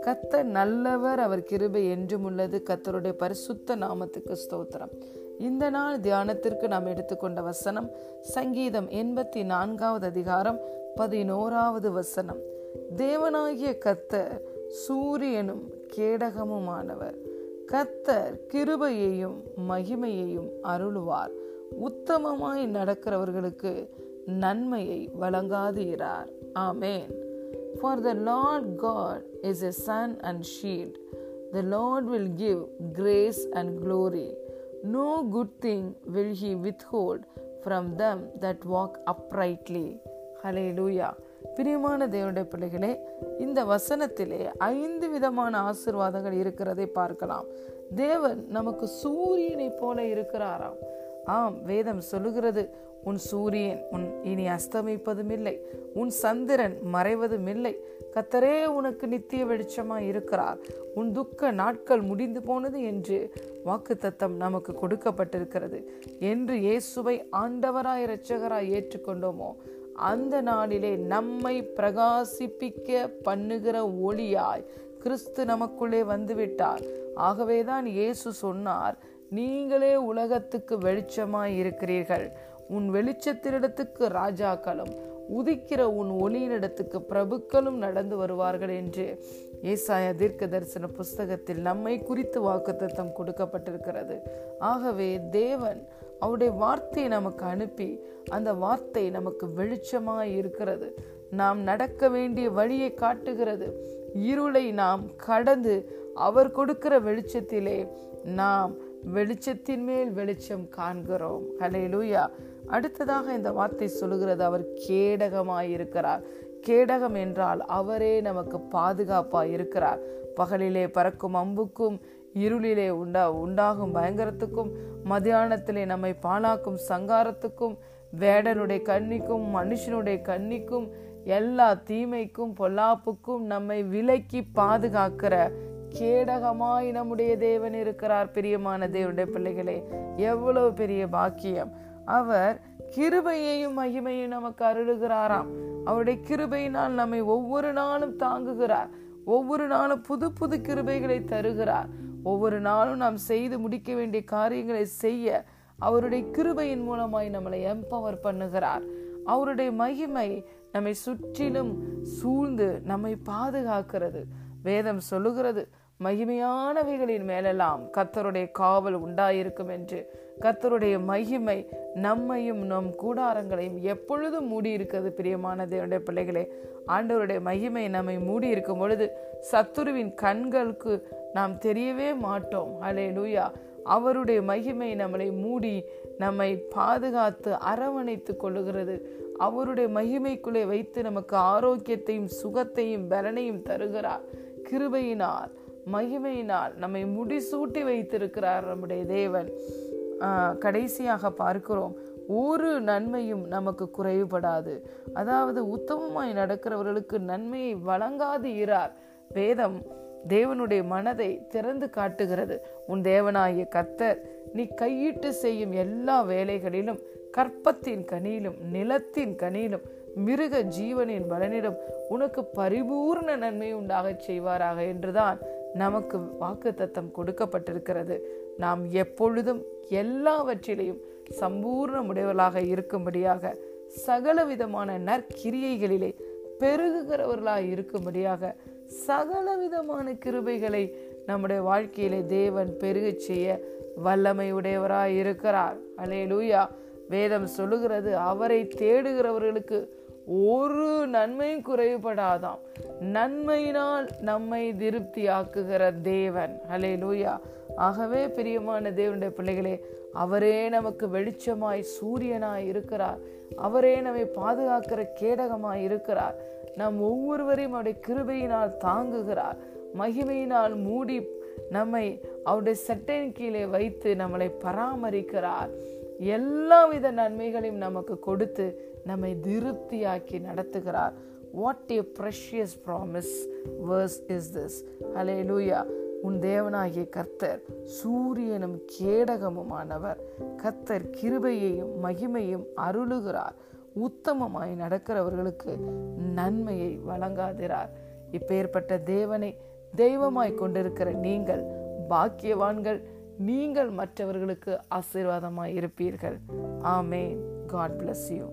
கத்தர் நல்லவர் அவர் கிருபை என்றும் உள்ளது. கத்தருடைய பரிசுத்த நாமத்துக்கு ஸ்தோத்திரம். இந்த நாள் தியானத்திற்கு நாம் எடுத்துக்கொண்ட வசனம் சங்கீதம் எண்பத்தி நான்காவது அதிகாரம் பதினோராவது வசனம். தேவனாகிய கத்தர் சூரியனும் கேடகமுமானவர். கத்தர் கிருபையையும் மகிமையையும் அருளுவார். உத்தமமாய் நடக்கிறவர்களுக்கு நன்மையை வழங்காதீரார் amen for the Lord God is a sun and shield the Lord will give grace and glory no good thing will he withhold from them that walk uprightly hallelujah பிரியமான தேவனுடைய பிள்ளைகளே இந்த வசனத்திலே ஐந்து விதமான ஆசிர்வாதங்கள் இருக்கிறதை பார்க்கலாம் தேவன் நமக்கு சூரியனை போல இருக்கிறாராம் ஆம் வேதம் சொல்லுகிறது உன் சூரியன் உன் இனி அஸ்தமிப்பதும் இல்லை உன் சந்திரன் மறைவதும் இல்லை கத்தரே உனக்கு நித்திய வெளிச்சமாய் இருக்கிறார். உன் துக்க நாட்கள் முடிந்து போனது என்று வாக்கு தத்தம் நமக்கு கொடுக்கப்பட்டிருக்கிறது. என்று இயேசுவை ஆண்டவராய் இரட்சகராய் ஏற்றுக்கொண்டோமோ அந்த நாளிலே நம்மை பிரகாசிப்பிக்க பண்ணுகிற ஒளியாய் கிறிஸ்து நமக்குள்ளே வந்துவிட்டார். ஆகவேதான் இயேசு சொன்னார் நீங்களே உலகத்துக்கு வெளிச்சமாய் இருக்கிறீர்கள். உன் வெளிச்சத்தினிடத்துக்கு ராஜாக்களும் உதிக்கிற உன் ஒளியினிடத்துக்கு பிரபுக்களும் நடந்து வருவார்கள் என்று ஏசாய தீர்க்க தரிசன புஸ்தகத்தில் நம்மை குறித்து வாக்குத்தத்தம் கொடுக்கப்பட்டிருக்கிறது. ஆகவே தேவன் அவருடைய வார்த்தையை நமக்கு அனுப்பி அந்த வார்த்தை நமக்கு வெளிச்சமாய் இருக்கிறது. நாம் நடக்க வேண்டிய வழியை காட்டுகிறது. இருளை நாம் கடந்து அவர் கொடுக்கிற வெளிச்சத்திலே நாம் வெளிச்சத்தின் மேல் வெளிச்சம் காண்கிறோம். ஹலே லூயா அடுத்ததாக இந்த வார்த்தை சொல்லுகிறது அவர் கேடகமாய் இருக்கிறார் கேடகம் என்றால் அவரே நமக்கு பாதுகாப்பாய் இருக்கிறார் பகலிலே பறக்கும் அம்புக்கும் இருளிலே உண்டா உண்டாகும் பயங்கரத்துக்கும் மதியானத்திலே நம்மை பாழாக்கும் சங்காரத்துக்கும் வேடனுடைய கண்ணிக்கும் மனுஷனுடைய கண்ணிக்கும் எல்லா தீமைக்கும் பொல்லாப்புக்கும் நம்மை விலக்கி பாதுகாக்கிற கேடகமாய் நம்முடைய தேவன் இருக்கிறார் பிரியமான தேவனுடைய பிள்ளைகளே. எவ்வளவு பெரிய பாக்கியம். அவர் கிருபையையும் மகிமையும் நமக்கு அருளுகிறாராம். அவருடைய கிருபையினால் நம்மை ஒவ்வொரு நாளும் தாங்குகிறார். ஒவ்வொரு நாளும் புது புது கிருபைகளை தருகிறார். ஒவ்வொரு நாளும் நாம் செய்து முடிக்க வேண்டிய காரியங்களை செய்ய அவருடைய கிருபையின் மூலமாய் நம்மளை எம்பவர் பண்ணுகிறார். அவருடைய மகிமை நம்மை சுற்றிலும் சூழ்ந்து நம்மை பாதுகாக்கிறது. வேதம் சொல்லுகிறது மகிமையானவைகளின் மேலெல்லாம் கத்தருடைய காவல் உண்டாயிருக்கும் என்று. கத்தருடைய மகிமை நம்மையும் நம் கூடாரங்களையும் எப்பொழுதும் மூடி இருக்கிறது பிரியமான தேவனுடைய பிள்ளைகளே. ஆண்டவருடைய மகிமை நம்மை மூடி இருக்கும் பொழுது சத்துருவின் கண்களுக்கு நாம் தெரியவே மாட்டோம். அலே லூயா அவருடைய மகிமை நம்மளை மூடி நம்மை பாதுகாத்து அரவணைத்து கொள்ளுகிறது. அவருடைய மகிமைக்குள்ளே வைத்து நமக்கு ஆரோக்கியத்தையும் சுகத்தையும் பலனையும் தருகிறார். கிருபையினால் மகிமையினால் நம்மை முடிசூட்டி வைத்திருக்கிறார் நம்முடைய தேவன். கடைசியாக பார்க்கிறோம் ஒரு நன்மையும் நமக்கு குறைவுபடாது. அதாவது உத்தமமாய் நடக்கிறவர்களுக்கு நன்மையை வழங்காது இரார் வேதம் தேவனுடைய மனதை திறந்து காட்டுகிறது. உன் தேவனாகிய கத்தர் நீ கையிட்டு செய்யும் எல்லா வேலைகளிலும் கற்பத்தின் கனியிலும் நிலத்தின் கனியிலும் மிருக ஜீவனின் பலனிடம் உனக்கு பரிபூர்ண நன்மை உண்டாகச் செய்வாராக என்றுதான் நமக்கு வாக்கு தத்தம் கொடுக்கப்பட்டிருக்கிறது. நாம் எப்பொழுதும் எல்லாவற்றிலையும் சம்பூர்ண உடையவர்களாக இருக்கும்படியாக சகல விதமான நற்கிரியைகளிலே பெருகுகிறவர்களாக இருக்கும்படியாக சகல விதமான கிருபைகளை நம்முடைய வாழ்க்கையிலே தேவன் பெருக செய்ய வல்லமை உடையவராய் இருக்கிறார். அலே லூயா வேதம் சொல்லுகிறது அவரை தேடுகிறவர்களுக்கு ஒரு நன்மையும் குறைவுபடாதாம். நன்மையினால் நம்மை திருப்தியாக்குகிற தேவன். ஹலே லூயா ஆகவே பிரியமான தேவனுடைய பிள்ளைகளே அவரே நமக்கு வெளிச்சமாய் சூரியனாய் இருக்கிறார். அவரே நம்மை பாதுகாக்கிற கேடகமாய் இருக்கிறார். நம் ஒவ்வொருவரையும் அவருடைய கிருபையினால் தாங்குகிறார். மகிமையினால் மூடி நம்மை அவருடைய சட்டையின் கீழே வைத்து நம்மளை பராமரிக்கிறார். எல்லாவித நன்மைகளையும் நமக்கு கொடுத்து நம்மை திருப்தியாக்கி நடத்துகிறார். What a precious promise verse is this hallelujah உன் தேவனாகிய கர்த்தர் சூரியனும் கேடகமுமானவர். கர்த்தர் கிருபையையும் மகிமையும் அருளுகிறார். உத்தமமாய் நடக்கிறவர்களுக்கு நன்மையை வழங்காதிரார். இப்பேற்பட்ட தேவனை தெய்வமாய் கொண்டிருக்கிற நீங்கள் பாக்கியவான்கள் நீங்கள் மற்றவர்களுக்கு ஆசீர்வாதமாக இருப்பீர்கள். ஆமே காட் பிளஸ் யூ